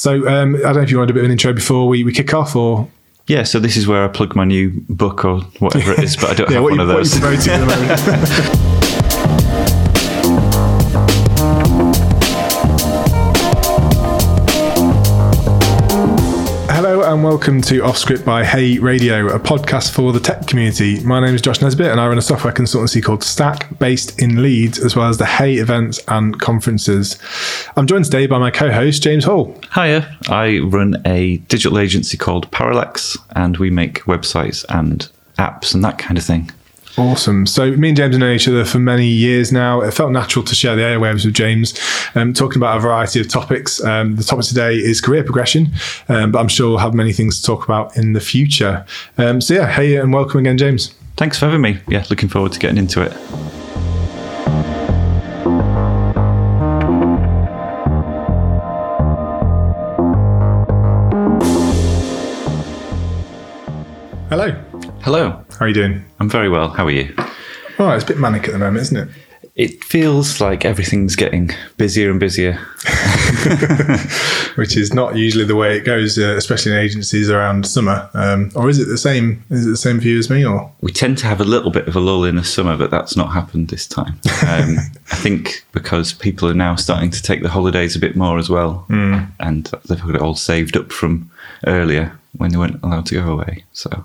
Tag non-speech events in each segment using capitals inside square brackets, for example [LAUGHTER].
So um, I don't know if you want a bit of an intro before we, we kick off, or Yeah, so this is where I plug my new book or whatever it is, but I don't [LAUGHS] yeah, have one you, of those. [LAUGHS] and welcome to Off Script by Hey Radio, a podcast for the tech community. My name is Josh Nesbitt and I run a software consultancy called Stack based in Leeds, as well as the Hey events and conferences. I'm joined today by my co host, James Hall. Hiya, I run a digital agency called Parallax, and we make websites and apps and that kind of thing. Awesome. So, me and James have known each other for many years now. It felt natural to share the airwaves with James, um, talking about a variety of topics. Um, the topic today is career progression, um, but I'm sure we'll have many things to talk about in the future. Um, so, yeah, hey, and welcome again, James. Thanks for having me. Yeah, looking forward to getting into it. Hello. Hello, How are you doing? I'm very well. How are you? Oh, it's a bit manic at the moment, isn't it? It feels like everything's getting busier and busier. [LAUGHS] [LAUGHS] Which is not usually the way it goes, uh, especially in agencies around summer. Um, or is it the same? Is it the same for you as me? Or We tend to have a little bit of a lull in the summer, but that's not happened this time. Um, [LAUGHS] I think because people are now starting to take the holidays a bit more as well, and they've got it all saved up from earlier when they weren't allowed to go away. So,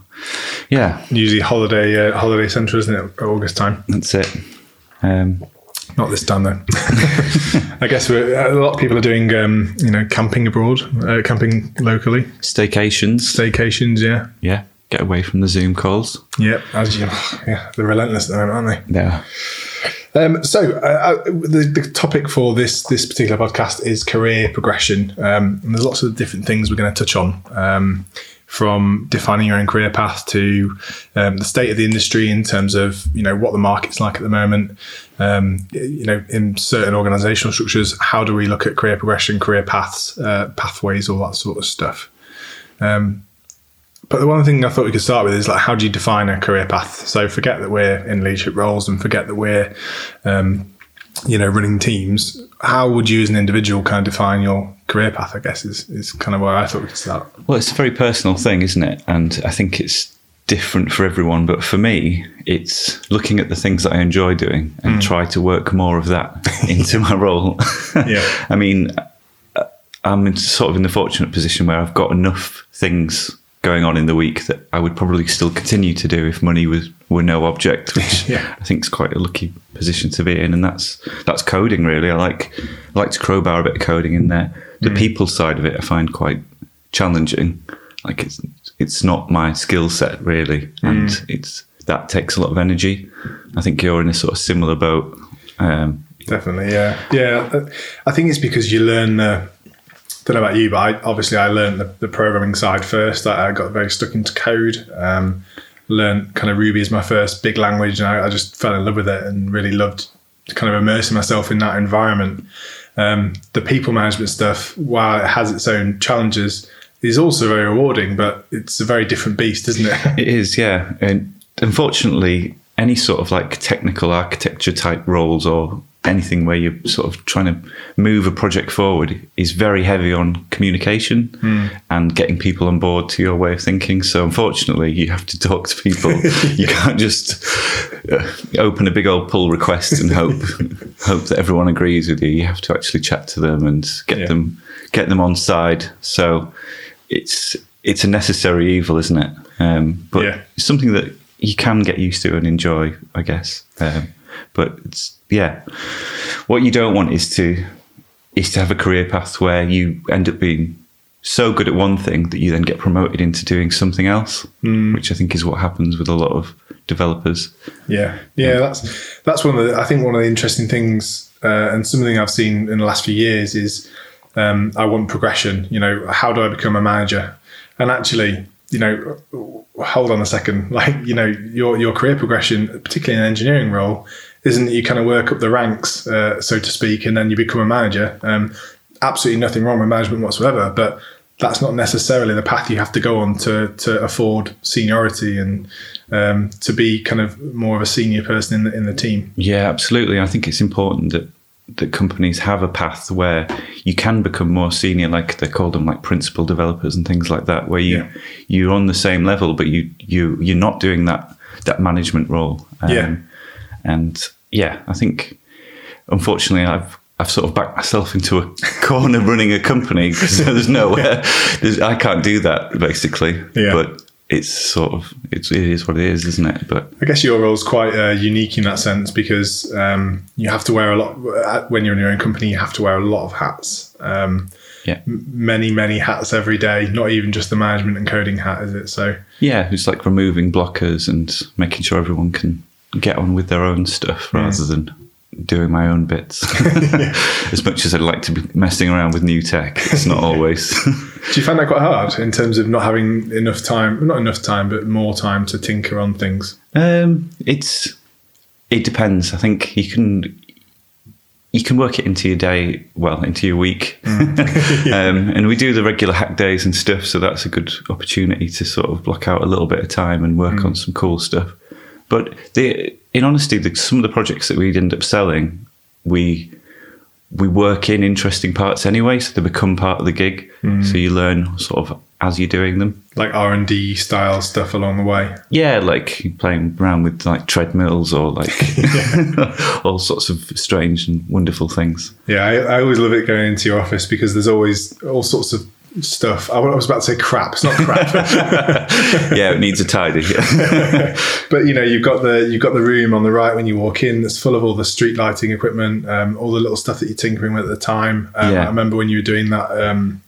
yeah, usually holiday uh, holiday centre, isn't it? August time. that's it. Um, Not this time though. [LAUGHS] I guess we're, a lot of people are doing, um, you know, camping abroad, uh, camping locally, staycations, staycations. Yeah, yeah, get away from the Zoom calls. yeah. As you, yeah, they're relentless at the moment, aren't they? Yeah, Um, so uh, uh, the, the topic for this this particular podcast is career progression. Um, and there's lots of different things we're going to touch on, um, from defining your own career path to um, the state of the industry in terms of you know what the market's like at the moment. Um, you know, in certain organisational structures, how do we look at career progression, career paths, uh, pathways, all that sort of stuff. Um, but the one thing I thought we could start with is like, how do you define a career path? So forget that we're in leadership roles and forget that we're, um, you know, running teams. How would you, as an individual, kind of define your career path? I guess is is kind of where I thought we could start. Well, it's a very personal thing, isn't it? And I think it's different for everyone. But for me, it's looking at the things that I enjoy doing and try to work more of that [LAUGHS] into my role. Yeah. [LAUGHS] I mean, uh, I'm in sort of in the fortunate position where I've got enough things going on in the week that I would probably still continue to do if money was were no object, which [LAUGHS] Yeah. I think is quite a lucky position to be in. And that's that's coding really. I like I like to crowbar a bit of coding in there. The people side of it I find quite challenging. Like it's it's not my skill set really, and it's that takes a lot of energy. I think you're in a sort of similar boat. Um, Definitely, yeah, yeah. I think it's because you learn. Uh, don't know about you, but I, obviously I learned the, the programming side first. I, I got very stuck into code. Um, learned kind of Ruby as my first big language, and I, I just fell in love with it and really loved kind of immersing myself in that environment. Um, the people management stuff, while it has its own challenges, is also very rewarding, but it's a very different beast, isn't it? It is, yeah. And unfortunately, any sort of like technical architecture type roles or anything where you're sort of trying to move a project forward is very heavy on communication and getting people on board to your way of thinking. So unfortunately, you have to talk to people. [LAUGHS] You can't just uh, open a big old pull request and hope [LAUGHS] hope that everyone agrees with you. You have to actually chat to them and get Yeah. them get them on side. So it's it's a necessary evil, isn't it? Um, but Yeah. it's something that you can get used to and enjoy, I guess. Um, but it's yeah, what you don't want is to is to have a career path where you end up being so good at one thing that you then get promoted into doing something else, which I think is what happens with a lot of developers. Yeah, yeah, that's that's one of the. I think one of the interesting things, uh, and something I've seen in the last few years is, um, I want progression. You know, how do I become a manager? And actually, you know, hold on a second. [LAUGHS] Like, you know, your your career progression, particularly in an engineering role, isn't that you kind of work up the ranks, uh, so to speak, and then you become a manager. Um, absolutely nothing wrong with management whatsoever, but that's not necessarily the path you have to go on to to afford seniority and um, to be kind of more of a senior person in the in the team. Yeah, absolutely. I think it's important that that companies have a path where you can become more senior, like they call them like principal developers and things like that, where you Yeah. you're on the same level, but you you you're not doing that that management role. Um, Yeah. and yeah, I think unfortunately I've I've sort of backed myself into a [LAUGHS] corner running a company because there's nowhere there's, I can't do that basically. Yeah. But it's sort of it's it is what it is, isn't it? But I guess your role's quite uh, unique in that sense because um, you have to wear a lot uh, when you're in your own company. You have to wear a lot of hats. Um, yeah. many many hats every day. Not even just the management and coding hat, is it? So Yeah, it's like removing blockers and making sure everyone can get on with their own stuff rather than doing my own bits. [LAUGHS] [LAUGHS] as much as I'd like to be messing around with new tech, it's not always. [LAUGHS] do you find that quite hard in terms of not having enough time? Not enough time, but more time to tinker on things. um, it's it depends. I think you can you can work it into your day, well, into your week. um, and we do the regular hack days and stuff, so that's a good opportunity to sort of block out a little bit of time and work on some cool stuff. But the, in honesty, the, some of the projects that we'd end up selling, we we work in interesting parts anyway, so they become part of the gig. Mm. So you learn sort of as you're doing them. Like R and D style stuff along the way. Yeah, like playing around with like treadmills or like [LAUGHS] [LAUGHS] all sorts of strange and wonderful things. Yeah, I, I always love it going into your office because there's always all sorts of stuff. I was about to say crap. It's not crap. [LAUGHS] Yeah, it needs a tidy. [LAUGHS] but you know you've got the you've got the room on the right when you walk in that's full of all the street lighting equipment um, all the little stuff that you're tinkering with at the time um, Yeah. i remember when you were doing that um,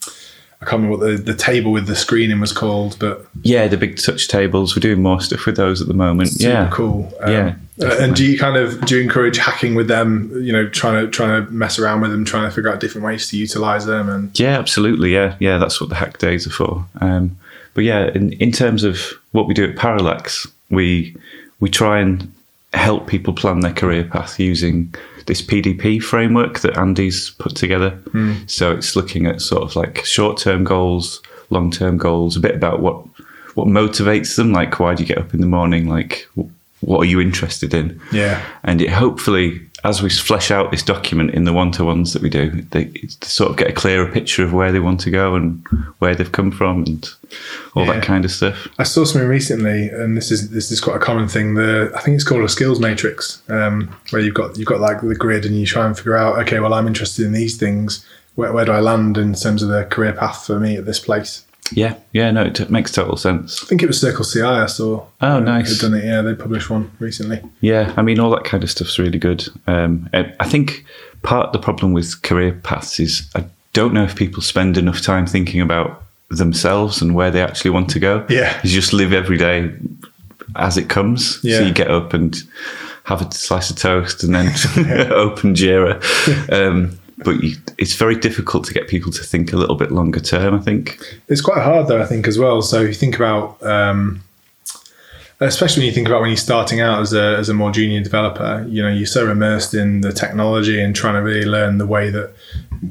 i can't remember what the, the table with the screening was called but yeah, the big touch tables. We're doing more stuff with those at the moment. yeah, cool um, Yeah, uh, and do you kind of do you encourage hacking with them you know trying to trying to mess around with them trying to figure out different ways to utilize them and Yeah, absolutely. Yeah, yeah, that's what the hack days are for. Um, but yeah, in, in terms of what we do at Parallax, we we try and help people plan their career path using this PDP framework that Andy's put together. Hmm. So it's looking at sort of like short term goals, long term goals, a bit about what what motivates them, like why do you get up in the morning, like what are you interested in? yeah and it hopefully as we flesh out this document in the one-to-ones that we do they, they sort of get a clearer picture of where they want to go and where they've come from and all Yeah. that kind of stuff I saw something recently, and this is this is quite a common thing. The I think it's called a skills matrix, um, where you've got you've got like the grid, and you try and figure out, okay, well, I'm interested in these things. Where, where do I land in terms of the career path for me at this place? Yeah yeah no it t- makes total sense I think it was Circle CI. I saw. Oh, uh, nice. Done it. Yeah, they published one recently. yeah i mean all that kind of stuff's really good um, I I think part of the problem with career paths is i don't know if people spend enough time thinking about themselves and where they actually want to go Yeah. you just live every day as it comes. Yeah. So you get up and have a slice of toast and then [LAUGHS] [LAUGHS] open Jira. [LAUGHS] Um, but you, it's very difficult to get people to think a little bit longer term, I think. It's quite hard though, I think, as well. So if you think about, um, especially when you think about when you're starting out as a as a more junior developer, you know, you're so immersed in the technology and trying to really learn the way that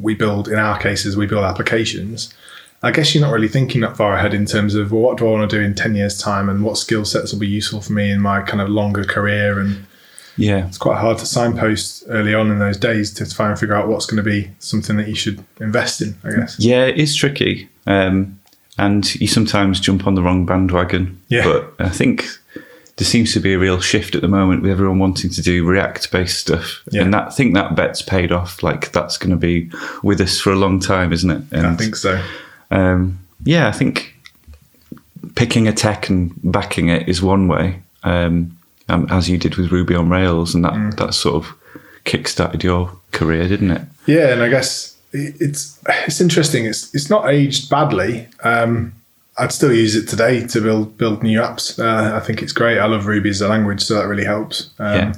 we build. In our cases, we build applications. I guess you're not really thinking that far ahead in terms of well, what do I want to do in ten years' time, and what skill sets will be useful for me in my kind of longer career. And Yeah. it's quite hard to signpost early on in those days to try and figure out what's going to be something that you should invest in. I guess. Yeah, it is tricky. Um, and you sometimes jump on the wrong bandwagon. Yeah. But I think there seems to be a real shift at the moment with everyone wanting to do React based stuff. Yeah. And that, I think that bet's paid off. Like that's going to be with us for a long time, isn't it? And, I think so. Um, yeah, I think picking a tech and backing it is one way, um, um, as you did with Ruby on Rails, and that Mm. that sort of kickstarted your career, didn't it? Yeah, and I guess it's it's interesting. It's it's not aged badly. Um, I'd still use it today to build build new apps. Uh, I think it's great. I love Ruby as a language, so that really helps. Um, Yeah.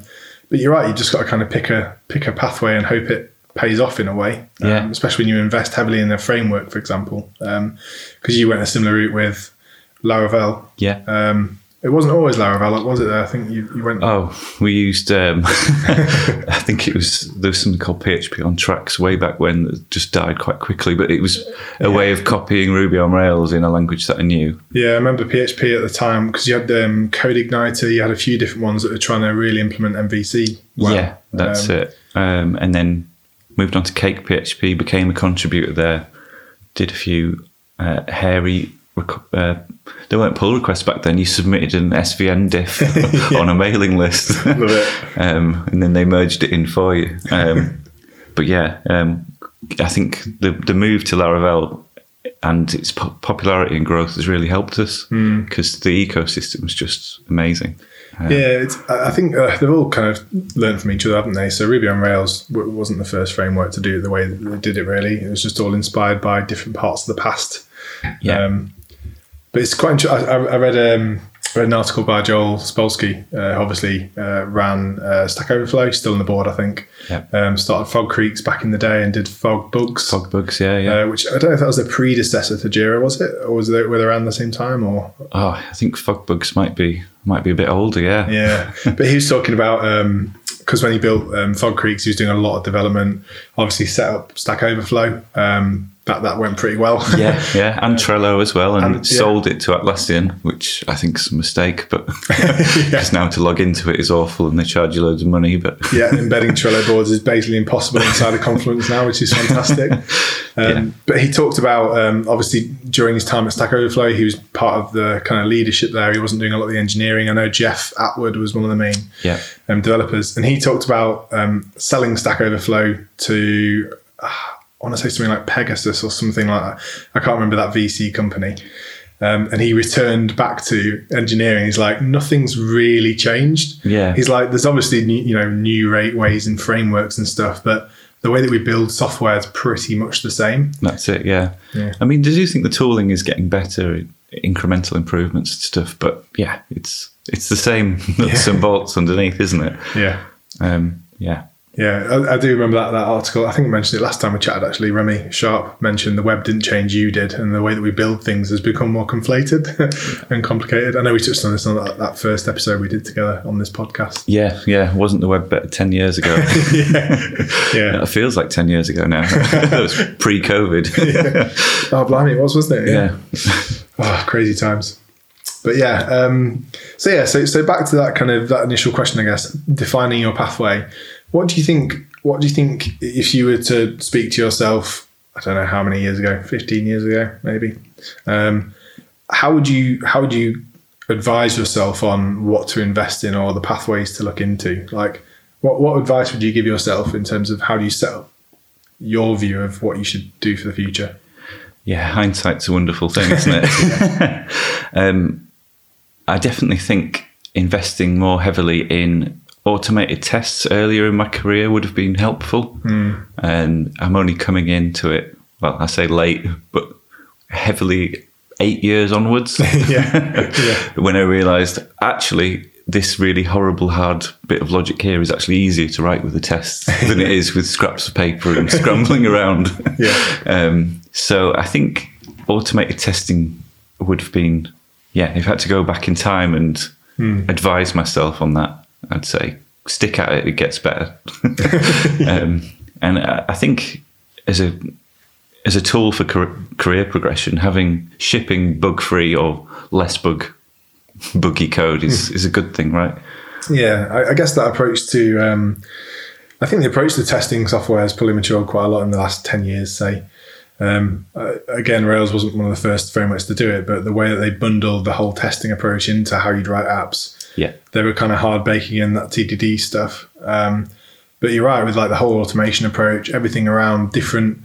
But you're right. You just got to kind of pick a pick a pathway and hope it pays off in a way. Um, Yeah. Especially when you invest heavily in a framework, for example, because you went a similar route with Laravel. Yeah. Um, it wasn't always Laravel, was it? I think you, you went. Oh, we used. Um, [LAUGHS] I think it was there was something called PHP on Trax way back when that just died quite quickly, but it was a way of copying Ruby on Rails in a language that I knew. Yeah, I remember PHP at the time because you had um, Code Igniter, you had a few different ones that were trying to really implement MVC. well. Yeah, that's Um, it. Um, and then moved on to Cake PHP, became a contributor there, did a few uh, hairy. Uh, there weren't pull requests back then. You submitted an SVN diff [LAUGHS] on a mailing list, Love it. [LAUGHS] um, and then they merged it in for you. Um, [LAUGHS] but yeah, um, I think the the move to Laravel and its po- popularity and growth has really helped us because the ecosystem is just amazing. Uh, Yeah, it's, I think uh, they've all kind of learned from each other, haven't they? So Ruby on Rails w- wasn't the first framework to do it the way that they did it. Really, it was just all inspired by different parts of the past. Yeah. Um, but it's quite. I, I read um, read an article by Joel Spolsky. Uh, obviously, uh, ran uh, Stack Overflow, still on the board, I think. Yeah. Um, started Fog Creeks back in the day and did FogBugz. Fog bugs, yeah, yeah. Uh, which I don't know if that was the predecessor to Jira, was it, or was they were they around the same time? Or oh, I think FogBugz might be might be a bit older, yeah. Yeah, [LAUGHS] but he was talking about because when he built um, Fog Creeks, he was doing a lot of development. Obviously, set up Stack Overflow. Um, that that went pretty well. yeah, yeah, [LAUGHS] and Trello as well, and, And- yeah. sold it to Atlassian, which I think is a mistake. But [LAUGHS] [LAUGHS] because now to log into it is awful, and they charge you loads of money. But yeah, embedding Trello boards is basically impossible inside of Confluence now, which is fantastic. Um, Yeah. But he talked about um, obviously during his time at Stack Overflow, he was part of the kind of leadership there. He wasn't doing a lot of the engineering. I know Jeff Atwood was one of the main yeah, um, developers, and he talked about um, selling Stack Overflow to, uh, I want to say something like Pegasus or something like that. I can't remember that VC company. Um, and he returned back to engineering. He's like, nothing's really changed. Yeah. He's like, there's obviously new, you know new rate ways and frameworks and stuff, but the way that we build software is pretty much the same. that's it. Yeah. Yeah. I mean, do you think the tooling is getting better, incremental improvements and stuff? But yeah, it's it's the same [LAUGHS] nuts and bolts underneath, isn't it? Yeah. Um, yeah, Yeah, I, I do remember that, that article. I think I mentioned it last time we chatted. Actually, Remy Sharp mentioned the web didn't change, you did, and the way that we build things has become more conflated [LAUGHS] and complicated. I know we touched on this on that, that first episode we did together on this podcast. yeah, yeah. Wasn't the web better ten years ago? [LAUGHS] Yeah. yeah. It feels like ten years ago now. [LAUGHS] that was pre-COVID. Oh, blimey, it was, wasn't it? yeah. Oh, crazy times. But yeah, um, so yeah, so so back to that kind of that initial question, I guess, defining your pathway. What do you think? What do you think if you were to speak to yourself? I don't know how many years ago, fifteen years ago, maybe. Um, how would you how would you advise yourself on what to invest in or the pathways to look into? Like, what what advice would you give yourself in terms of how do you set up your view of what you should do for the future? Yeah, hindsight's a wonderful thing, isn't it? [LAUGHS] [LAUGHS] um, I definitely think investing more heavily in automated tests earlier in my career would have been helpful. And I'm only coming into it, well, I say late, but heavily eight years onwards. [LAUGHS] yeah, yeah. [LAUGHS] when I realised actually this really horrible hard bit of logic here is actually easier to write with a test than it [LAUGHS] is with scraps of paper and scrambling around. Yeah. Um, so I think automated testing would have been, yeah, if I had to go back in time and advise myself on that, I'd say stick at it, it gets better. [LAUGHS] um, and I think as a as a tool for career progression, having shipping bug free or less bug [LAUGHS] buggy code is, is a good thing, right? Yeah, I, I guess that approach to, um, I think the approach to testing software has probably matured quite a lot in the last 10 years, say. Um, again, Rails wasn't one of the first frameworks to do it, but the way that they bundled the whole testing approach into how you'd write apps, Yeah. they were kind of hard baking in that TDD stuff. Um, but you're right with like the whole automation approach, everything around different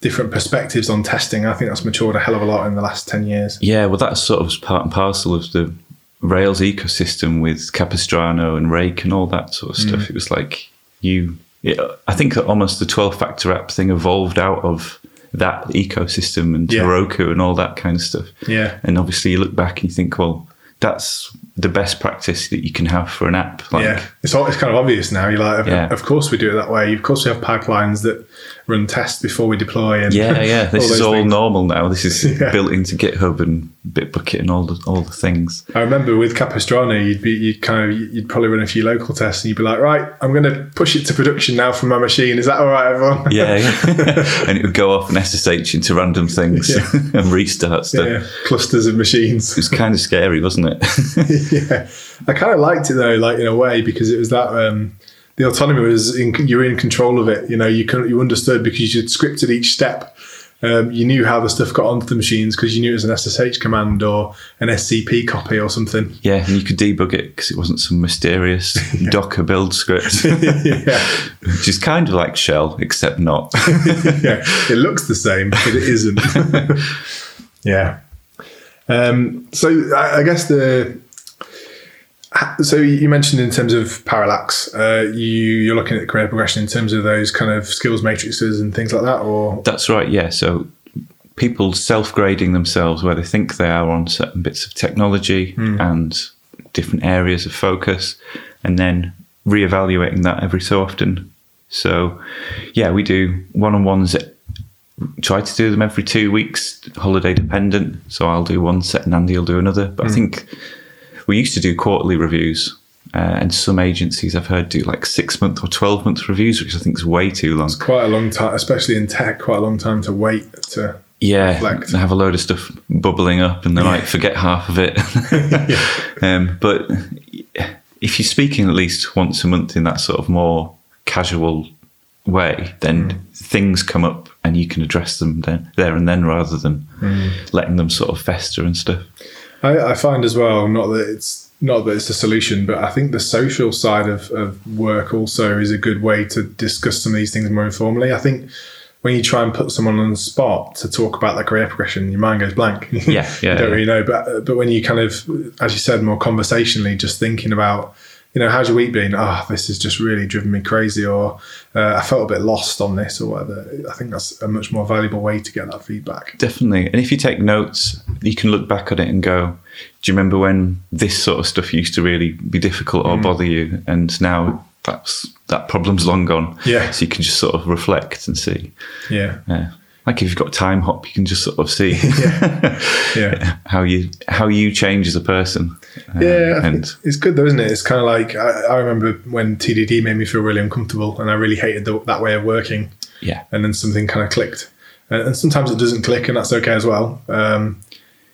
different perspectives on testing. I think that's matured a hell of a lot in the last 10 years. Yeah, well, that's sort of part and parcel of the Rails ecosystem with Capistrano and Rake and all that sort of stuff. It was like you, yeah, I think that almost the 12 factor app thing evolved out of that ecosystem and Yeah. Heroku and all that kind of stuff. Yeah. And obviously, you look back and you think, well, that's the best practice that you can have for an app. Like, yeah, it's all, it's kind of obvious now. You're like, of, Yeah. of course we do it that way. Of course we have pipelines that run tests before we deploy. And Yeah, [LAUGHS] yeah. This is all things. normal now. This is [LAUGHS] Yeah. built into GitHub and Bitbucket and all the all the things. I remember with Capistrano, you'd be you'd kind of you'd probably run a few local tests, and you'd be like, right, I'm going to push it to production now from my machine. Is that all right, everyone? [LAUGHS] Yeah, yeah. and it would go off and SSH into random things Yeah. and restart stuff. yeah, clusters of machines. It was kind of scary, wasn't it? [LAUGHS] yeah, I kind of liked it though, like in a way, because it was that um, the autonomy was in, you were in control of it. You know, you could you understood because you'd scripted each step. Um, you knew how the stuff got onto the machines because you knew it was an SSH command or an SCP copy or something. Yeah, and you could debug it because it wasn't some mysterious [LAUGHS] Docker build script, [LAUGHS] yeah, which is kind of like Shell, except not. yeah, it looks the same, but it isn't. yeah. Um, so I, I guess the so you mentioned in terms of parallax, uh, you you're looking at career progression in terms of those kind of skills matrices and things like that, or That's right, yeah. So people self grading themselves where they think they are on certain bits of technology and different areas of focus, and then re-evaluating that every so often. So, yeah, we do one on ones. Try to do them every two weeks, holiday dependent. So I'll do one set and Andy will do another. But I think we used to do quarterly reviews. Uh, and some agencies I've heard do like six month or 12 month reviews, which I think is way too long. It's quite a long time, especially in tech, quite a long time to wait to. yeah, reflect. have a load of stuff bubbling up, and they might forget half of it. [LAUGHS] [LAUGHS] um, but if you're speaking at least once a month in that sort of more casual way, then things come up and you can address them then, there and then, rather than letting them sort of fester and stuff. I, I find as well, not that it's not that it's a solution, but I think the social side of, of work also is a good way to discuss some of these things more informally. I think when you try and put someone on the spot to talk about their career progression, your mind goes blank. Yeah, [LAUGHS] yeah you don't yeah. really know. But but when you kind of, as you said, more conversationally, just thinking about, you know, how's your week been? Oh, this has just really driven me crazy, or uh, I felt a bit lost on this, or whatever. I think that's a much more valuable way to get that feedback. Definitely. And if you take notes, you can look back at it and go, do you remember when this sort of stuff used to really be difficult or bother you? And now that's that problem's long gone. Yeah. So you can just sort of reflect and see. Yeah, Yeah. Like if you've got Timehop, you can just sort of see [LAUGHS] yeah. [LAUGHS] how you how you change as a person. Um, Yeah, and it's good though, isn't it? It's kind of like I, I remember when TDD made me feel really uncomfortable, and I really hated the, that way of working. yeah, And then something kind of clicked, and, and sometimes it doesn't click, and that's okay as well. Um,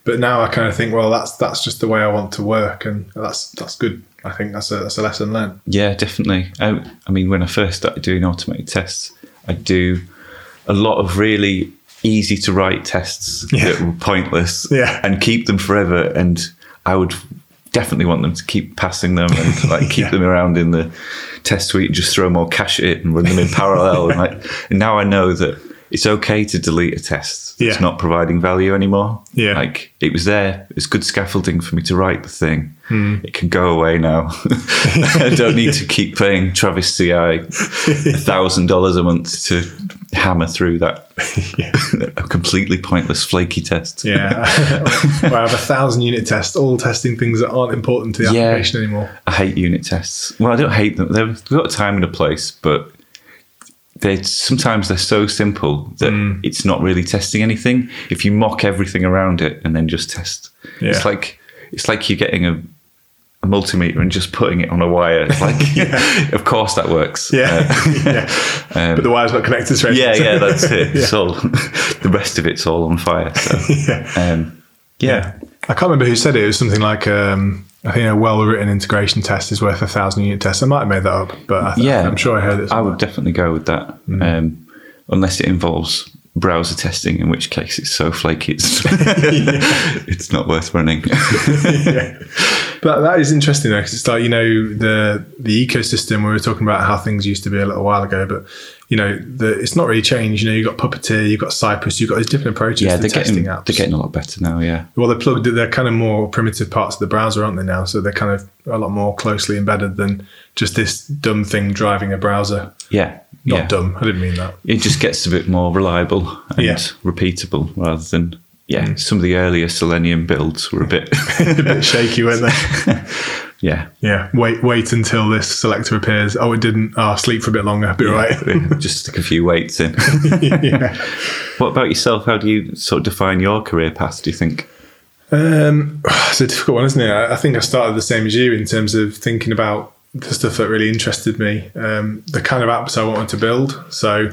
but now I kind of think, well, that's that's just the way I want to work, and that's that's good. I think that's a that's a lesson learned. yeah, definitely. I, I mean, when I first started doing automated tests, I'd do a lot of really easy to write tests Yeah. that were pointless Yeah. and keep them forever. And I would definitely want them to keep passing them and [LAUGHS] like keep Yeah. them around in the test suite and just throw more cash at it and run them in parallel. And like, and now I know that it's okay to delete a test that's Yeah. not providing value anymore. Yeah. Like it was there. It's good scaffolding for me to write the thing. Hmm. It can go away now. [LAUGHS] I don't need to keep paying Travis CI [LAUGHS] a thousand dollars a month to hammer through that [LAUGHS] a [LAUGHS] completely pointless flaky test. Yeah, [LAUGHS] well, I have a thousand unit tests, all testing things that aren't important to the Yeah. application anymore. I hate unit tests. Well, I don't hate them. They've got a time and a place, but they sometimes they're so simple that Mm. it's not really testing anything. If you mock everything around it and then just test, Yeah. it's like it's like you're getting a multimeter and just putting it on a wire. It's Like, [LAUGHS] [LAUGHS] of course that works. Yeah, Uh, [LAUGHS] yeah. but the wire's not connected straight. yeah, yeah, that's it. It's all the rest of it's all on fire. So, yeah. um, yeah, I can't remember who said it. It was something like, um, I think a well-written integration test is worth a thousand unit tests. I might have made that up, but I th- yeah. I'm sure I heard it. I would definitely go with that, um, unless it involves browser testing, in which case it's so flaky it's [LAUGHS] [LAUGHS] it's not worth running. [LAUGHS] yeah. But that is interesting though, because it's like you know the the ecosystem. We were talking about how things used to be a little while ago, but you know the, it's not really changed. You know, you've got Puppeteer, you've got Cypress, you've got these different approaches yeah, to they're testing getting apps. they're getting a lot better now. Yeah, well, they're plugged. They're kind of more primitive parts of the browser, aren't they now? So they're kind of a lot more closely embedded than just this dumb thing driving a browser. yeah, Not yeah. dumb. I didn't mean that. It just gets a bit more reliable and Yeah. Mm. repeatable rather than yeah. Some of the earlier Selenium builds were a bit [LAUGHS] a bit shaky, weren't they? [LAUGHS] yeah. Yeah. Wait, wait until this selector appears. Oh, it didn't. Oh, sleep for a bit longer. Be right. [LAUGHS] just stick a few weights in. yeah. What about yourself? How do you sort of define your career path? Do you think? Um, [SIGHS] it's a difficult one, isn't it? I I think I started the same as you in terms of thinking about the stuff that really interested me, um, the kind of apps I wanted to build. So,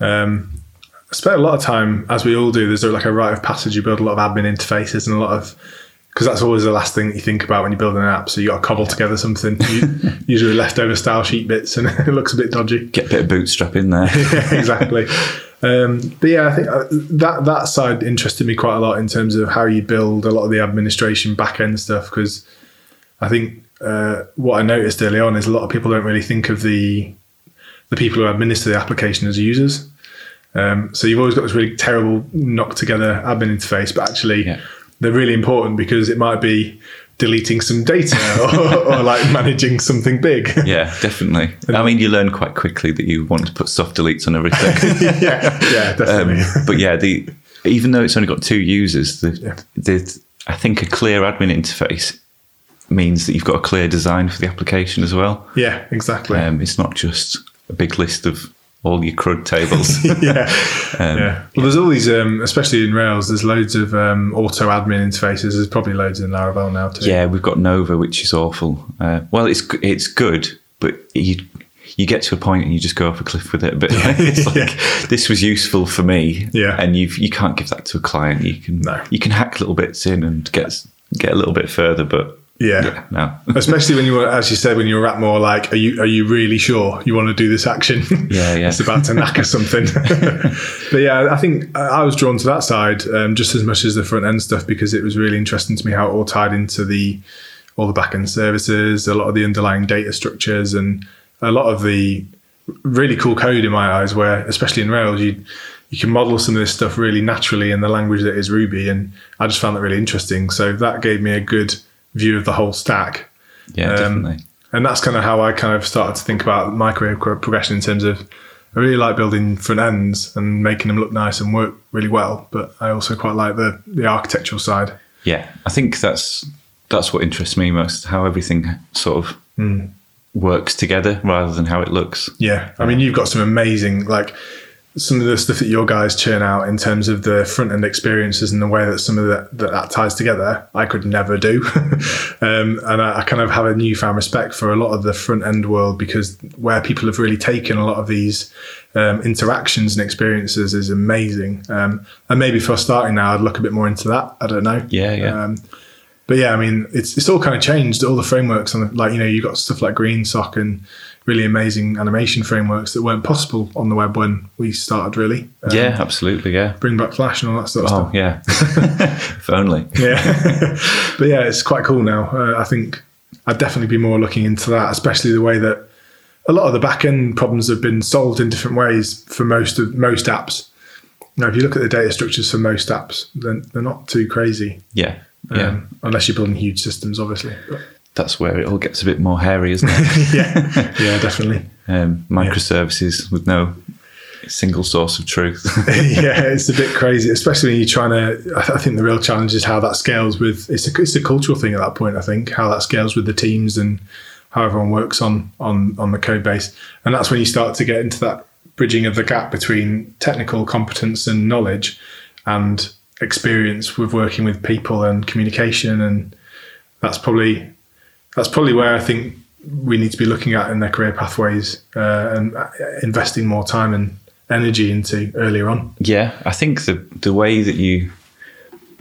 um, I spent a lot of time, as we all do. There's like a rite of passage. You build a lot of admin interfaces and a lot of because that's always the last thing that you think about when you're building an app. So you got to cobble together something, you, [LAUGHS] usually leftover style sheet bits, and [LAUGHS] it looks a bit dodgy. Get a bit of bootstrap in there. [LAUGHS] yeah, exactly. Um, but yeah, I think uh, that that side interested me quite a lot in terms of how you build a lot of the administration back end stuff. Because I think uh, what I noticed early on is a lot of people don't really think of the the people who administer the application as users. Um, so you've always got this really terrible knock together admin interface, but actually Yeah. they're really important because it might be deleting some data [LAUGHS] or, or like managing something big. [LAUGHS] yeah, definitely. I mean, you learn quite quickly that you want to put soft deletes on everything. [LAUGHS] yeah, yeah, um, definitely. but yeah, the even though it's only got two users, the, Yeah. the I think a clear admin interface means that you've got a clear design for the application as well. yeah, exactly. Um, it's not just a big list of all your CRUD tables. [LAUGHS] [LAUGHS] yeah. Um, yeah. Well, there's all these, um, especially in Rails, there's loads of um, auto admin interfaces. There's probably loads in Laravel now too. Yeah, we've got Nova, which is awful. Uh, well, it's it's good, but you you get to a point and you just go off a cliff with it. But [LAUGHS] it's like Yeah. this was useful for me, Yeah. and you you can't give that to a client. You can No. you can hack little bits in and get get a little bit further, but Yeah. no. [LAUGHS] Especially when you were, as you said, when you were at more like, are you are you really sure you want to do this action? Yeah, [LAUGHS] yeah. it's about to knacker something. [LAUGHS] but yeah, I think I was drawn to that side um, just as much as the front end stuff because it was really interesting to me how it all tied into the all the back end services, a lot of the underlying data structures, and a lot of the really cool code in my eyes. Where especially in Rails, you you can model some of this stuff really naturally in the language that is Ruby, and I just found that really interesting. So that gave me a good view of the whole stack. yeah, Um, definitely. And that's kind of how I kind of started to think about my career progression in terms of I really like building front ends and making them look nice and work really well, but I also quite like the the architectural side. Yeah, I think that's that's what interests me most. How everything sort of Hmm. works together rather than how it looks. Yeah, I mean you've got some amazing like some of the stuff that your guys churn out in terms of the front end experiences and the way that some of that that, that ties together, I could never do. [LAUGHS] um, and I, I kind of have a newfound respect for a lot of the front end world because where people have really taken a lot of these um, interactions and experiences is amazing. Um, and maybe for starting now, I'd look a bit more into that. I don't know. Yeah, yeah. Um, but yeah, I mean, it's it's all kind of changed. All the frameworks on the, like you know, you got stuff like GreenSock and really amazing animation frameworks that weren't possible on the web when we started. Really, Um, yeah, absolutely. Yeah. bring back Flash and all that sort of Oh, stuff. yeah. [LAUGHS] if only. Yeah, [LAUGHS] but yeah, it's quite cool now. Uh, I think I'd definitely be more looking into that, especially the way that a lot of the back end problems have been solved in different ways for most of most apps. Now, if you look at the data structures for most apps, then they're not too crazy. Yeah. Yeah. Um, unless you're building huge systems, obviously. But- That's where it all gets a bit more hairy, isn't it? [LAUGHS] yeah, yeah, definitely. um, microservices with no single source of truth. [LAUGHS] [LAUGHS] yeah, it's a bit crazy, especially when you're trying to. I think the real challenge is how that scales with. It's a it's a cultural thing at that point. I think how that scales with the teams and how everyone works on on on the code base, and that's when you start to get into that bridging of the gap between technical competence and knowledge, and experience with working with people and communication, and that's probably that's probably where I think we need to be looking at in their career pathways uh, and uh, investing more time and energy into earlier on. yeah, I think the the way that you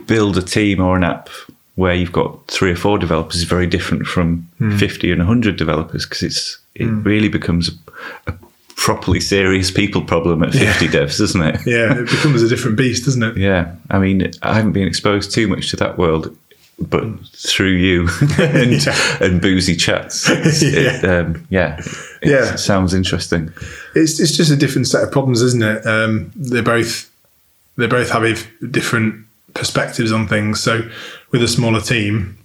build a team or an app where you've got three or four developers is very different from 50 and 100 developers because it's it really becomes a, a properly serious people problem at 50 devs, doesn't it? [LAUGHS] Yeah, it becomes a different beast, doesn't it? Yeah, I mean, I haven't been exposed too much to that world, but through you [LAUGHS] and, Yeah. and boozy chats, [LAUGHS] it, um, yeah, it Yeah. sounds interesting. It's it's just a different set of problems, isn't it? Um, they're both they both have different perspectives on things. So with a smaller team,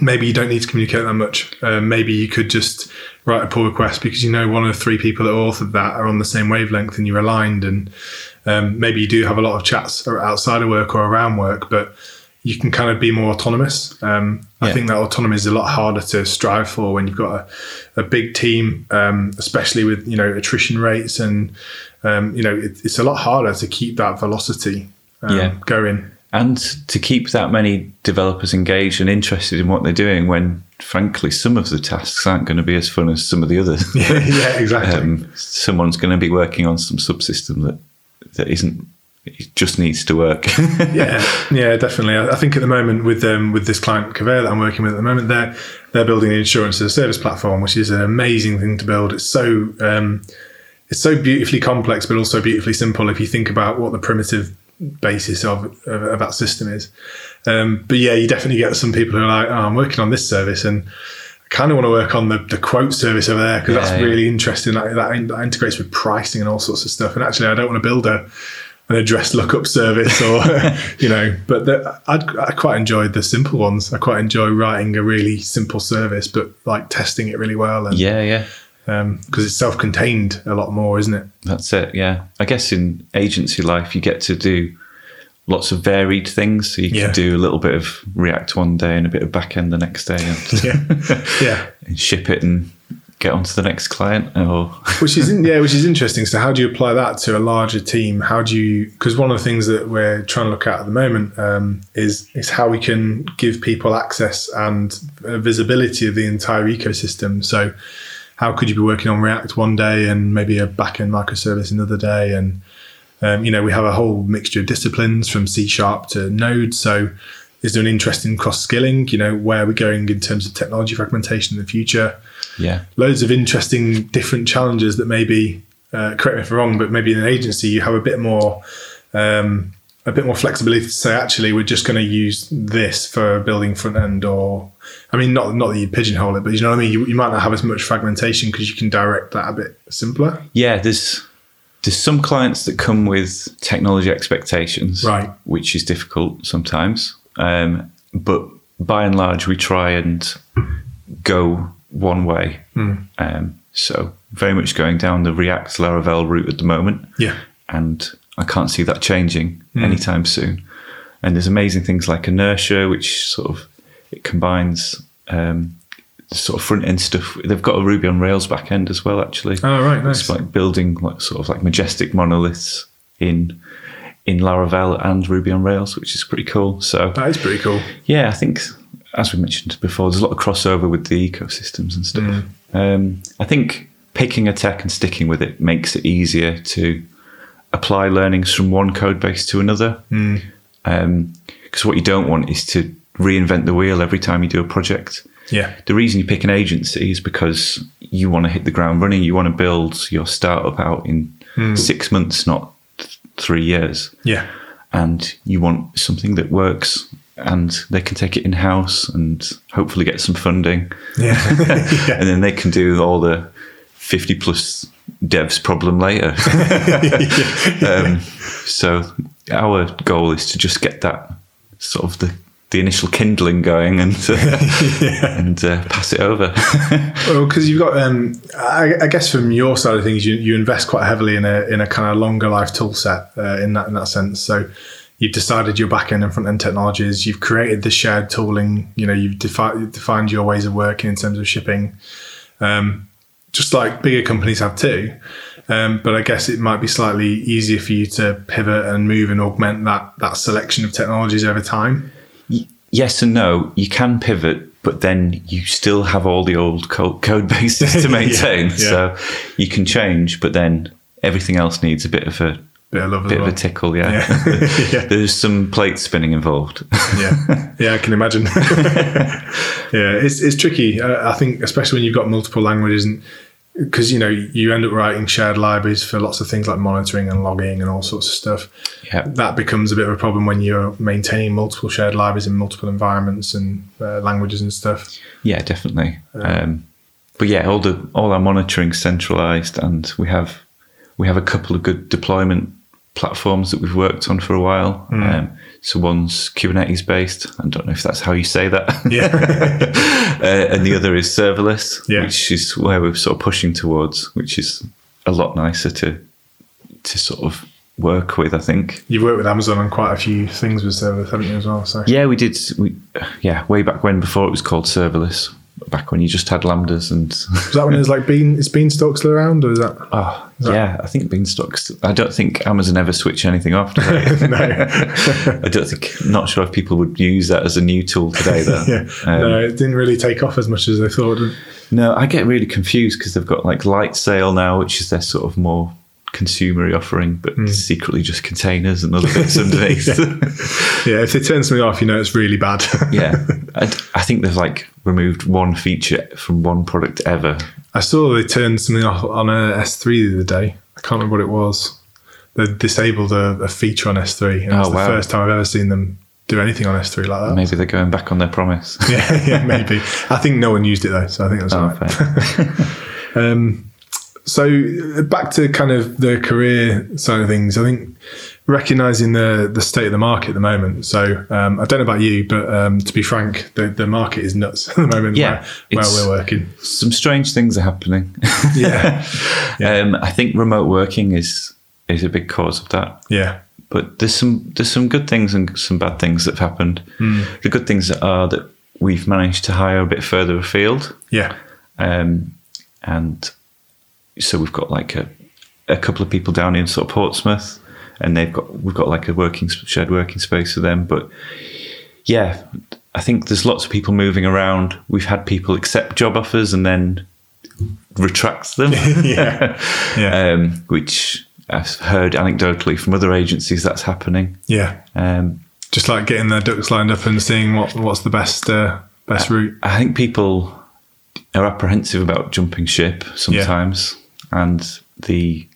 maybe you don't need to communicate that much. Uh, maybe you could just write a pull request because you know one of the three people that authored that are on the same wavelength and you're aligned. And um, maybe you do have a lot of chats outside of work or around work, but you can kind of be more autonomous. Um, I Yeah. think that autonomy is a lot harder to strive for when you've got a, a big team, um, especially with you know attrition rates and um, you know it, it's a lot harder to keep that velocity um, Yeah. going. And to keep that many developers engaged and interested in what they're doing when, frankly, some of the tasks aren't going to be as fun as some of the others. [LAUGHS] yeah, exactly. um, someone's going to be working on some subsystem that that isn't it just needs to work. [LAUGHS] yeah, yeah, definitely. I, I think at the moment with um, with this client Conveyor that I'm working with at the moment, they're they're building an insurance as a service platform, which is an amazing thing to build. It's so um, it's so beautifully complex, but also beautifully simple if you think about what the primitive basis of, of, of that system is. Um, but yeah, you definitely get some people who are like, oh, I'm working on this service and I kind of want to work on the, the quote service over there because Yeah, that's yeah. really interesting. That, that, that integrates with pricing and all sorts of stuff. And actually, I don't want to build a an address lookup service or [LAUGHS] you know but the, I'd, I quite enjoyed the simple ones I quite enjoy writing a really simple service but like testing it really well and yeah, yeah. Um, because it's self-contained a lot more isn't it That's it. Yeah. I guess in agency life, you get to do lots of varied things. So you can Yeah. do a little bit of React one day and a bit of backend the next day and, [LAUGHS] yeah [LAUGHS] yeah and ship it and get on to the next client. Or which is [LAUGHS] yeah, which is interesting. So, how do you apply that to a larger team? How do you? Because one of the things that we're trying to look at at the moment um, is is how we can give people access and uh, visibility of the entire ecosystem. So, how could you be working on React one day and maybe a backend microservice another day? And um, you know, we have a whole mixture of disciplines from C sharp to Node. So, is there an interest in cross skilling? You know, where are we going in terms of technology fragmentation in the future? Yeah, loads of interesting different challenges that maybe uh, correct me if I'm wrong, but maybe in an agency you have a bit more um, a bit more flexibility to say actually we're just going to use this for building front end or I mean not not that you pigeonhole it, but you know what I mean. You, you might not have as much fragmentation because you can direct that a bit simpler. yeah. There's there's some clients that come with technology expectations, Right. Which is difficult sometimes. Um, but by and large, we try and go one way. Um, so very much going down the React Laravel route at the moment. Yeah, and I can't see that changing anytime soon. And there's amazing things like Inertia, which sort of it combines um, sort of front end stuff. They've got a Ruby on Rails back end as well, actually. Oh, right, nice. It's like building like sort of like majestic monoliths in in Laravel and Ruby on Rails, which is pretty cool. So that is pretty cool. yeah, I think as we mentioned before, there's a lot of crossover with the ecosystems and stuff. Um, I think picking a tech and sticking with it makes it easier to apply learnings from one code base to another. Hmm. Um, because what you don't want is to reinvent the wheel every time you do a project. Yeah, The reason you pick an agency is because you want to hit the ground running. You want to build your startup out in hmm. six months, not th- three years yeah, and you want something that works and they can take it in house and hopefully get some funding. Yeah, [LAUGHS] [LAUGHS] yeah. and then they can do all the 50 plus devs problem later. [LAUGHS] Um, so our goal is to just get that sort of the the initial kindling going and uh, and uh, pass it over. Well, because you've got, um, I, I guess from your side of things, you, you invest quite heavily in a in a kind of longer life tool set uh, in that in that sense. So you've decided your back end and front end technologies. You've created the shared tooling. You know, you've defi- defined your ways of working in terms of shipping, um, just like bigger companies have too. Um, but I guess it might be slightly easier for you to pivot and move and augment that that selection of technologies over time. yes and no. You can pivot, but then you still have all the old co- code bases to [LAUGHS] maintain. yeah. So you can change, but then everything else needs a bit of a Bit of love bit well. of a tickle. Yeah, Yeah. [LAUGHS] [LAUGHS] Yeah. there's some plate spinning involved. yeah, [LAUGHS] yeah, I can imagine. yeah, it's it's tricky. Uh, I think, especially when you've got multiple languages, and because you know you end up writing shared libraries for lots of things like monitoring and logging and all sorts of stuff. yeah, That becomes a bit of a problem when you're maintaining multiple shared libraries in multiple environments and uh, languages and stuff. yeah, definitely. Um, but yeah, all the all our monitoring centralized, and we have we have a couple of good deployment platforms that we've worked on for a while. Hmm. Um, so one's Kubernetes based. I don't know if that's how you say that. Yeah, [LAUGHS] uh, and the other is serverless, Yeah. which is where we're sort of pushing towards, which is a lot nicer to to sort of work with. I think. you've worked with Amazon on quite a few things with serverless, haven't you, as well? So Yeah, we did. We, yeah, way back when, before it was called serverless. Back when you just had lambdas and was that when there's like bean is Beanstalk still around, or is that? [LAUGHS] oh yeah, I think Beanstalks. I don't think Amazon ever switch anything off. [LAUGHS] [LAUGHS] I don't think. Not sure if people would use that as a new tool today. Though. yeah, Um, no, it didn't really take off as much as they thought. No, I get really confused because they've got like Light Sail now, which is their sort of more consumery offering, but secretly just containers and other bits underneath. Yeah, if they turn something off, you know it's really bad. yeah, I, I think they've like removed one feature from one product ever. I saw they turned something off on a S3 the other day. I can't remember what it was. They disabled a, a feature on S3, and Oh, it's the wow. first time I've ever seen them do anything on S3 like that. Maybe they're going back on their promise. [LAUGHS] yeah, yeah, maybe. I think no one used it though, so I think that's was Oh. [LAUGHS] Um, so back to kind of the career side of things, I think recognizing the the state of the market at the moment. So um, I don't know about you, but um, to be frank, the, the market is nuts [LAUGHS] at the moment Yeah, where, where we're working. Some strange things are happening. [LAUGHS] Yeah, [LAUGHS] Um, I think remote working is is a big cause of that. yeah, But there's some there's some good things and some bad things that have happened. The good things are that we've managed to hire a bit further afield, yeah, um, and so we've got like a, a couple of people down in sort of Portsmouth, and they've got we've got like a working shared working space for them. But yeah, I think there's lots of people moving around. We've had people accept job offers and then retract them. [LAUGHS] yeah, [LAUGHS] yeah, um, which I've heard anecdotally from other agencies that's happening. yeah. Um, Just like getting their ducks lined up and seeing what what's the best uh, best route. I think people are apprehensive about jumping ship sometimes, and the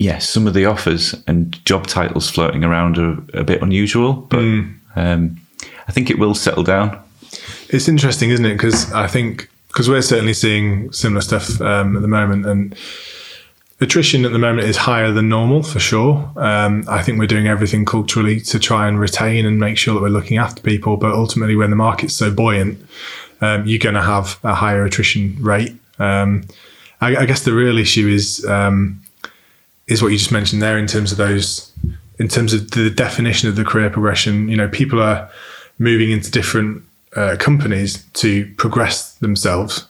yeah, some of the offers and job titles floating around are a bit unusual, but um, I think it will settle down. It's interesting, isn't it? Because I think because we're certainly seeing similar stuff um, at the moment, and attrition at the moment is higher than normal for sure. Um, I think we're doing everything culturally to try and retain and make sure that we're looking after people. But ultimately, when the market's so buoyant, um, you're going to have a higher attrition rate. Um, I, I guess the real issue is um, is what you just mentioned there in terms of those, in terms of the definition of the career progression. You know, people are moving into different uh, companies to progress themselves.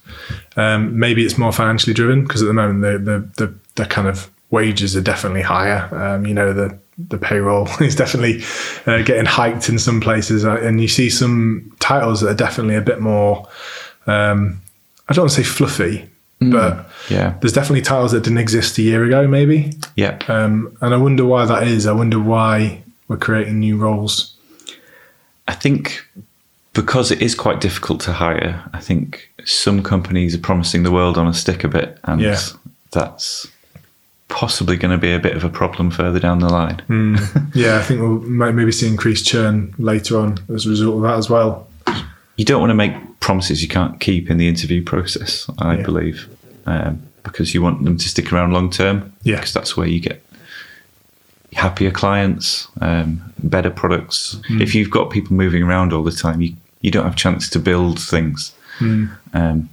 Um, maybe it's more financially driven because at the moment the, the the the kind of wages are definitely higher. Um, you know the the payroll [LAUGHS] is definitely uh, getting hiked in some places, uh, and you see some titles that are definitely a bit more. Um, I don't want to say fluffy, but Yeah, there's definitely titles that didn't exist a year ago, maybe. yeah. Um, and I wonder why that is. I wonder why we're creating new roles. I think because it is quite difficult to hire, I think some companies are promising the world on a stick a bit, and Yeah. that's possibly going to be a bit of a problem further down the line. [LAUGHS] Yeah, I think we'll might maybe see increased churn later on as a result of that as well. You don't want to make promises you can't keep in the interview process, I Yeah. believe, um, because you want them to stick around long term. Yeah. because that's where you get happier clients, um, better products. Hmm. If you've got people moving around all the time, you you don't have a chance to build things. Hmm. Um,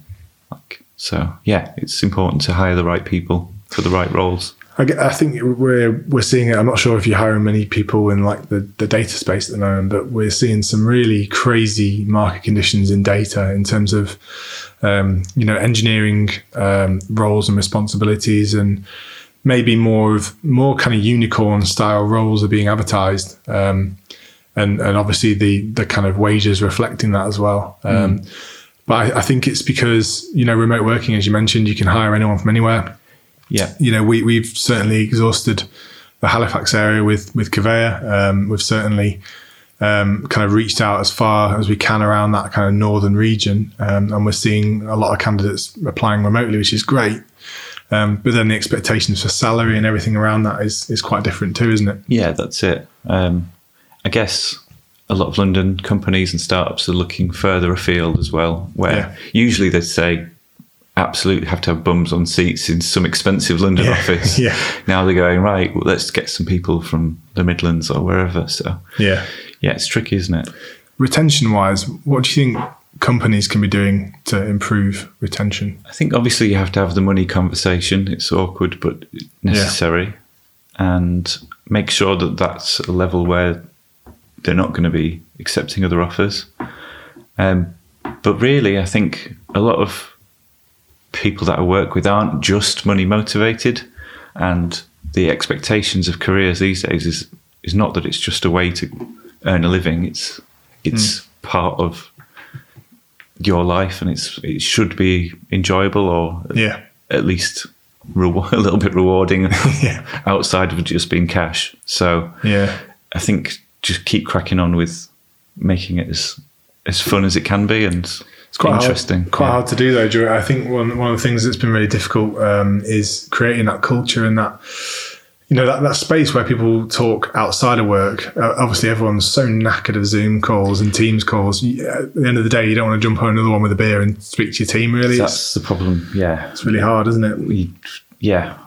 like, so yeah, it's important to hire the right people for the right roles. I, I think we're we're seeing it. I'm not sure if you're hiring many people in like the, the data space at the moment, but we're seeing some really crazy market conditions in data in terms of um, you know engineering um, roles and responsibilities, and maybe more of more kind of unicorn style roles are being advertised. Um, and, and obviously the the kind of wages reflecting that as well. Um, But I, I think it's because you know remote working, as you mentioned, you can hire anyone from anywhere Yeah, you know, we, we've certainly exhausted the Halifax area with with Covea. Um, we've certainly um, kind of reached out as far as we can around that kind of northern region, um, and we're seeing a lot of candidates applying remotely, which is great. Um, but then the expectations for salary and everything around that is is quite different too, isn't it? yeah, that's it. Um, I guess a lot of London companies and startups are looking further afield as well, where Yeah. usually they'd say absolutely have to have bums on seats in some expensive London Yeah, office. [LAUGHS] yeah. Now they're going right. Well, let's get some people from the Midlands or wherever. So Yeah. yeah, it's tricky, isn't it? Retention wise, what do you think companies can be doing to improve retention? I think obviously you have to have the money conversation. It's awkward but necessary, and make sure that that's a level where they're not going to be accepting other offers. Um, but really, I think a lot of people that I work with aren't just money motivated, and the expectations of careers these days is is not that it's just a way to earn a living. It's it's hmm. part of your life, and it's it should be enjoyable or Yeah. at least reward, [LAUGHS] a little bit rewarding [LAUGHS] Yeah. outside of just being cash. So Yeah. I think just keep cracking on with making it as as fun as it can be and It's quite interesting. Hard, quite Yeah. hard to do though. Drew. I think one one of the things that's been really difficult um, is creating that culture and that you know that, that space where people talk outside of work. Uh, obviously, everyone's so knackered of Zoom calls and Teams calls. At the end of the day, you don't want to jump on another one with a beer and speak to your team. Really, it's, That's the problem. Yeah, it's really hard, isn't it? we, yeah,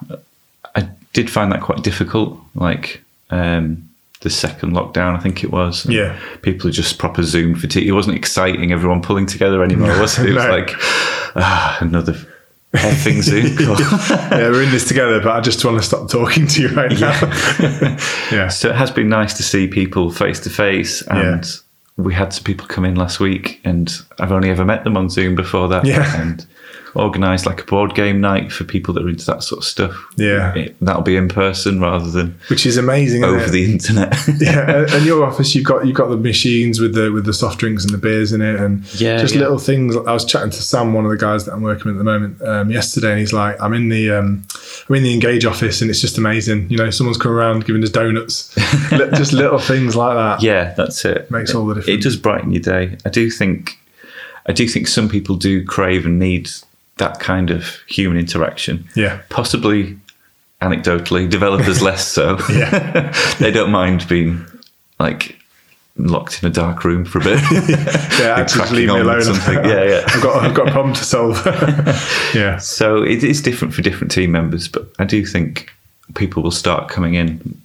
I did find that quite difficult. Like um, the second lockdown, I think it was. Yeah. people are just proper Zoom fatigue. It wasn't exciting. Everyone pulling together anymore, was it? It was [LAUGHS] No. like ah, another effing Zoom [LAUGHS] call. yeah, we're in this together, but I just want to stop talking to you right now. [LAUGHS] yeah. So it has been nice to see people face to face, and we had some people come in last week, and I've only ever met them on Zoom before that. Yeah. and organised like a board game night for people that are into that sort of stuff. Yeah. It- that'll be in person rather than Which is amazing. isn't over it? the internet. [LAUGHS] yeah, [LAUGHS] and your office, you've got you've got the machines with the with the soft drinks and the beers in it, and Yeah, just yeah. little things. I was chatting to Sam, one of the guys that I'm working with at the moment, um, yesterday, and he's like, "I'm in the um, I'm in the Engage office, and it's just amazing. You know, someone's come around giving us donuts, [LAUGHS] just little things like that. yeah, that's it. Makes all the difference. It does brighten your day. I do think, I do think some people do crave and need that kind of human interaction. Yeah. possibly anecdotally, developers [LAUGHS] less so. Yeah. [LAUGHS] they don't mind being like locked in a dark room for a bit. [LAUGHS] Yeah, actually, just leave me alone. something. Yeah, yeah. I've got I've got a problem to solve. yeah, So it is different for different team members, but I do think people will start coming in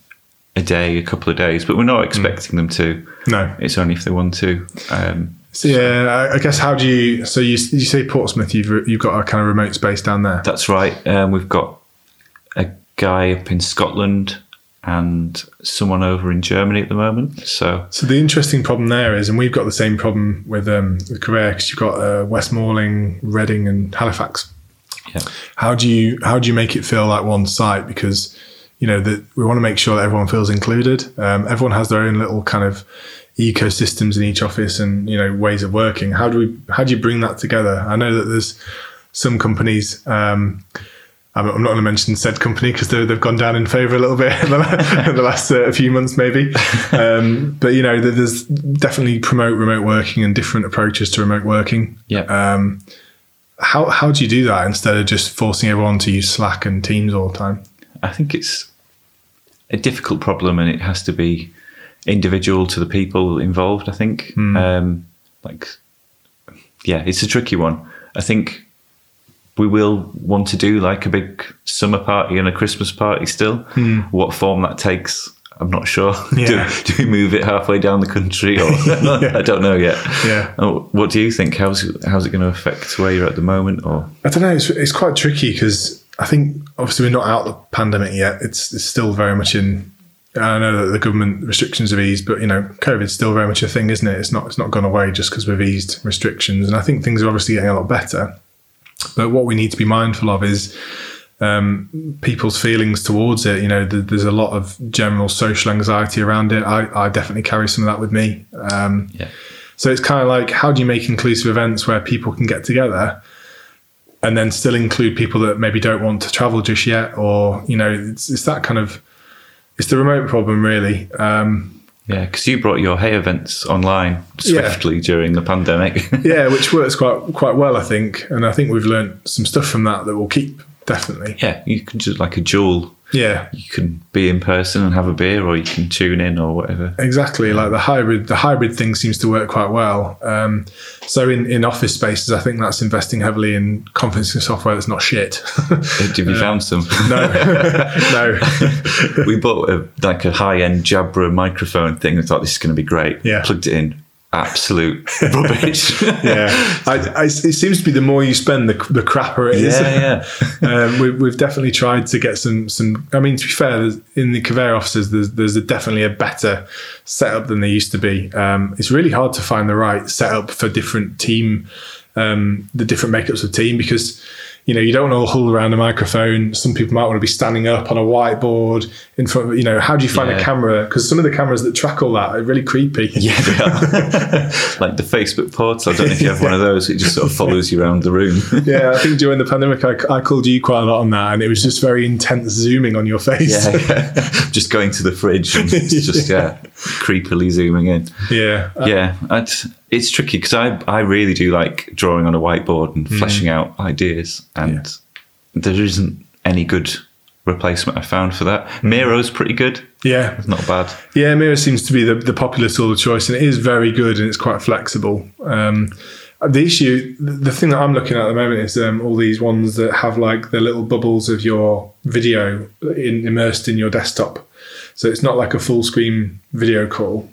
a day, a couple of days, but we're not expecting them to. no. It's only if they want to. Um, So yeah, I, guess how do you? So you you say Portsmouth? You've you've got a kind of remote space down there. that's right. Um, we've got a guy up in Scotland and someone over in Germany at the moment. So So the interesting problem there is, and we've got the same problem with um, with Career because you've got uh, Westmoreling, Reading, and Halifax. yeah, How do you how do you make it feel like one site? Because you know that we want to make sure that everyone feels included. Um, everyone has their own little kind of ecosystems in each office and you know ways of working. How do we how do you bring that together? I know that there's some companies. Um, I'm not going to mention said company because they've gone down in favour a little bit [LAUGHS] in the, la- in the last uh, few months, maybe. [LAUGHS] Um, but you know, there- there's definitely promote remote working and different approaches to remote working. yeah. Um, how how do you do that instead of just forcing everyone to use Slack and Teams all the time? I think it's a difficult problem, and it has to be individual to the people involved. I think, um, like, yeah, it's a tricky one. I think we will want to do like a big summer party and a Christmas party still. What form that takes, I'm not sure. [LAUGHS] Yeah. do, do we move it halfway down the country, or [LAUGHS] [LAUGHS] I don't know yet. Yeah. Oh, what do you think? How's how's it going to affect where you're at the moment? Or I don't know. It's, it's quite tricky because I think obviously we're not out of the pandemic yet. It's, it's still very much in. I know that the government restrictions have eased, but you know, COVID's still very much a thing, isn't it? It's not. It's not gone away just because we've eased restrictions, and I think things are obviously getting a lot better. But what we need to be mindful of is um, people's feelings towards it. You know, th- there's a lot of general social anxiety around it. I, I definitely carry some of that with me. Um, yeah, so it's kind of like, how do you make inclusive events where people can get together and then still include people that maybe don't want to travel just yet? Or, you know, it's, it's that kind of, it's the remote problem, really. Um, yeah, because you brought your Hey events online Yeah. swiftly during the pandemic. [LAUGHS] yeah, which works quite quite well, I think. And I think we've learned some stuff from that that we'll keep, definitely. yeah, you can just like a duel. Yeah, You can be in person and have a beer, or you can tune in or whatever. exactly. Like the hybrid, the hybrid thing seems to work quite well. Um, so in, in office spaces, I think that's investing heavily in conferencing software that's not shit. [LAUGHS] Have you found some? no, [LAUGHS] no. we bought a, like a high end Jabra microphone thing and thought this is going to be great. Yeah. Plugged it in. Absolute [LAUGHS] rubbish. yeah, I, I, it seems to be the more you spend, the, the crapper it is. yeah, yeah. [LAUGHS] um, we, we've definitely tried to get some some. I mean, to be fair, in the Covea offices, there's there's a, definitely a better setup than there used to be. Um, it's really hard to find the right setup for different team, um, the different makeups of team because you know, you don't want to huddle around a microphone. Some people might want to be standing up on a whiteboard in front of, you know, how do you find Yeah. a camera? Because some of the cameras that track all that are really creepy. [LAUGHS] Yeah, they are. [LAUGHS] like the Facebook portal. I don't know if you have one of those. It just sort of follows you around the room. [LAUGHS] Yeah, I think during the pandemic, I, I called you quite a lot on that, and it was just very intense zooming on your face. yeah, yeah. just going to the fridge and it's just yeah, creepily zooming in. yeah. Yeah, I'd, it's tricky because I I really do like drawing on a whiteboard and fleshing out ideas, and there isn't any good replacement I found for that. Miro's pretty good. yeah. It's not bad. Yeah, Miro seems to be the, the popular tool of choice, and it is very good and it's quite flexible. Um, the issue, the the thing that I'm looking at at the moment is um, all these ones that have like the little bubbles of your video in, immersed in your desktop. So it's not like a full screen video call.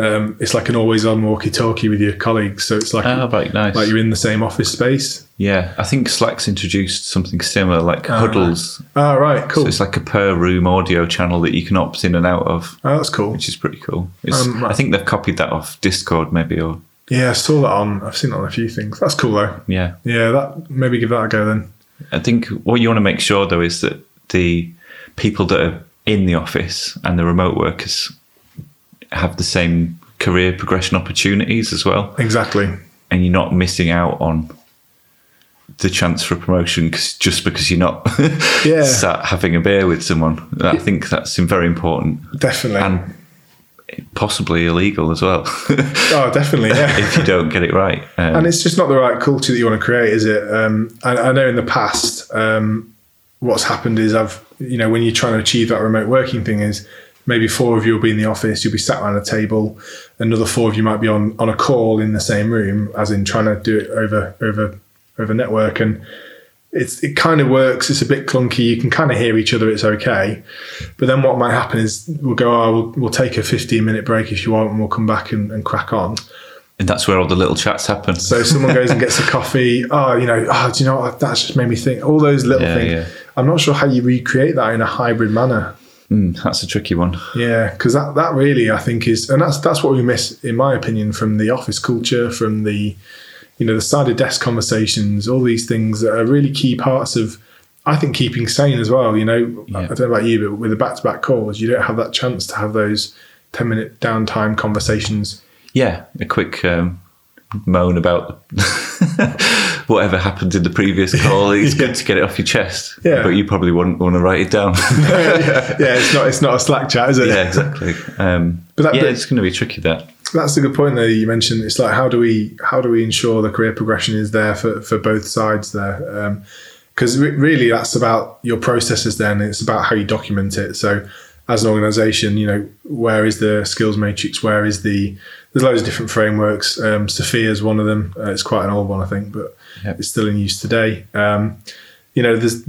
Um, it's like an always on walkie talkie with your colleagues. So it's like Oh, right, nice. like you're in the same office space. yeah, I think Slack's introduced something similar, like huddles. Oh, right, cool. So it's like a per room audio channel that you can opt in and out of, oh, that's cool. which is pretty cool. Um, I think they've copied that off Discord, maybe, or Yeah, I saw that on. I've seen that on a few things. That's cool though. yeah. Yeah, that maybe give that a go then. I think what you want to make sure though is that the people that are in the office and the remote workers have the same career progression opportunities as well, Exactly. and you're not missing out on the chance for promotion cause, just because you're not [LAUGHS] Yeah. sat having a beer with someone. I think that's very important Definitely. and possibly illegal as well [LAUGHS] oh, definitely. Yeah. if you don't get it right. Um, and it's just not the right culture that you want to create, is it? Um, I, I know in the past, um, what's happened is I've, you know, when you're trying to achieve that remote working thing, is maybe four of you will be in the office, you'll be sat around a table, another four of you might be on on a call in the same room, as in trying to do it over over over network, and it's it kind of works. It's a bit clunky. You can kind of hear each other. It's okay, but then what might happen is we'll go, oh, we'll, we'll take a 15 minute break if you want, and we'll come back and, and crack on. and that's where all the little chats happen. So someone goes and gets a [LAUGHS] coffee. Oh, you know, oh, do you know what? That's just made me think. All those little Yeah, things. yeah. I'm not sure how you recreate that in a hybrid manner. Mm, that's a tricky one. Yeah, because that, that really I think is, and that's that's what we miss, in my opinion, from the office culture, from the, you know, the side of desk conversations, all these things that are really key parts of, I think, keeping sane as well. You know, I don't know about you, but with the back to back calls, you don't have that chance to have those ten minute downtime conversations. Yeah, a quick um, moan about [LAUGHS] whatever happened in the previous call. [LAUGHS] It's good to get it off your chest. Yeah. But you probably wouldn't want to write it down. [LAUGHS] yeah, yeah, it's not it's not a Slack chat, is it? yeah, exactly. Um, But that- yeah, but- it's going to be tricky that. That's a good point there you mentioned. It's like how do we how do we ensure the career progression is there for, for both sides there? Because re- really that's about your processes. Then it's about how you document it. So as an organisation, you know where is the skills matrix? Where is the there's loads of different frameworks. Um, SFIA is one of them. Uh, it's quite an old one, I think, but Yep. it's still in use today. Um, you know, there's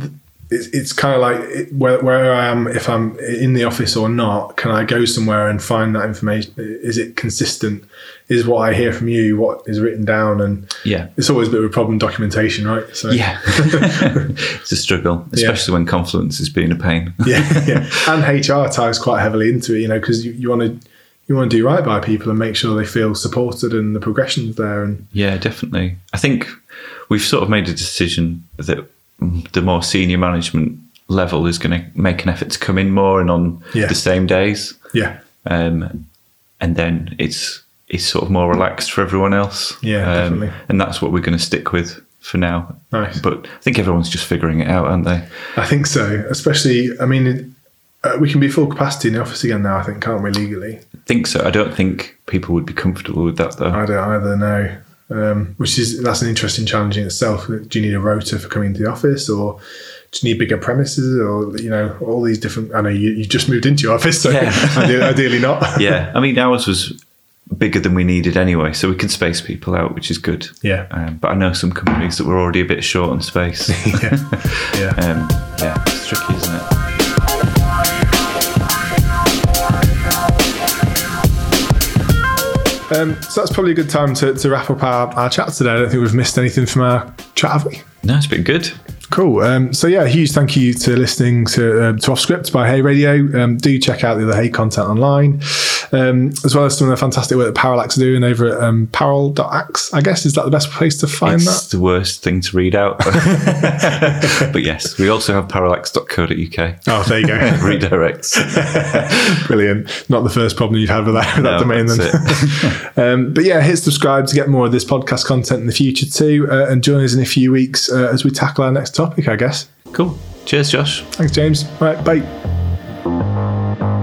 it's, it's kind of like it- where, where I am, if I'm in the office or not, can I go somewhere and find that information? Is it consistent? Is what I hear from you what is written down? And Yeah. it's always a bit of a problem documentation, right? So Yeah. [LAUGHS] [LAUGHS] it's a struggle, especially when Confluence is being a pain. yeah, yeah. [LAUGHS] And HR ties quite heavily into it, you know, because you, you want to you want to do right by people and make sure they feel supported and the progression's there. And Yeah, definitely. I think we've sort of made a decision that the more senior management level is going to make an effort to come in more and on Yeah. the same days. yeah, um, and then it's it's sort of more relaxed for everyone else. Yeah, Um, definitely. And that's what we're going to stick with for now. Nice. But I think everyone's just figuring it out, aren't they? I think so. Especially, I mean, uh, we can be full capacity in the office again now. I think, can't we legally? I think so. I don't think people would be comfortable with that though. I don't either no. Um, which is that's an interesting challenge in itself. Do you need a rota for coming to the office, or do you need bigger premises, or you know all these different? I know you, you just moved into your office, so Yeah. [LAUGHS] ideally, ideally not. [LAUGHS] yeah, I mean ours was bigger than we needed anyway, so we can space people out, which is good. Yeah. Um, but I know some companies that were already a bit short on space. [LAUGHS] yeah, yeah. um, yeah, it's tricky, isn't it? Um, so that's probably a good time to, to wrap up our, our chat today. I don't think we've missed anything from our chat, have we? No, it's been good. Cool. Um, so yeah, huge thank you to listening to um, to Off Script by Hey Radio. Um, do check out the other Hey content online. um, as well as some of the fantastic work that Parallax are doing over at um, parall.ax. I guess is that the best place to find it's that? the worst thing to read out. [LAUGHS] but yes, we also have parallax.co.uk. Oh, there you go. [LAUGHS] Redirects. [LAUGHS] Brilliant. Not the first problem you've had with that, with that domain that's then. um, but yeah, hit subscribe to get more of this podcast content in the future too. Uh, and join us in a few weeks uh, as we tackle our next topic, I guess. Cool. Cheers, Josh. Thanks, James. All right, bye.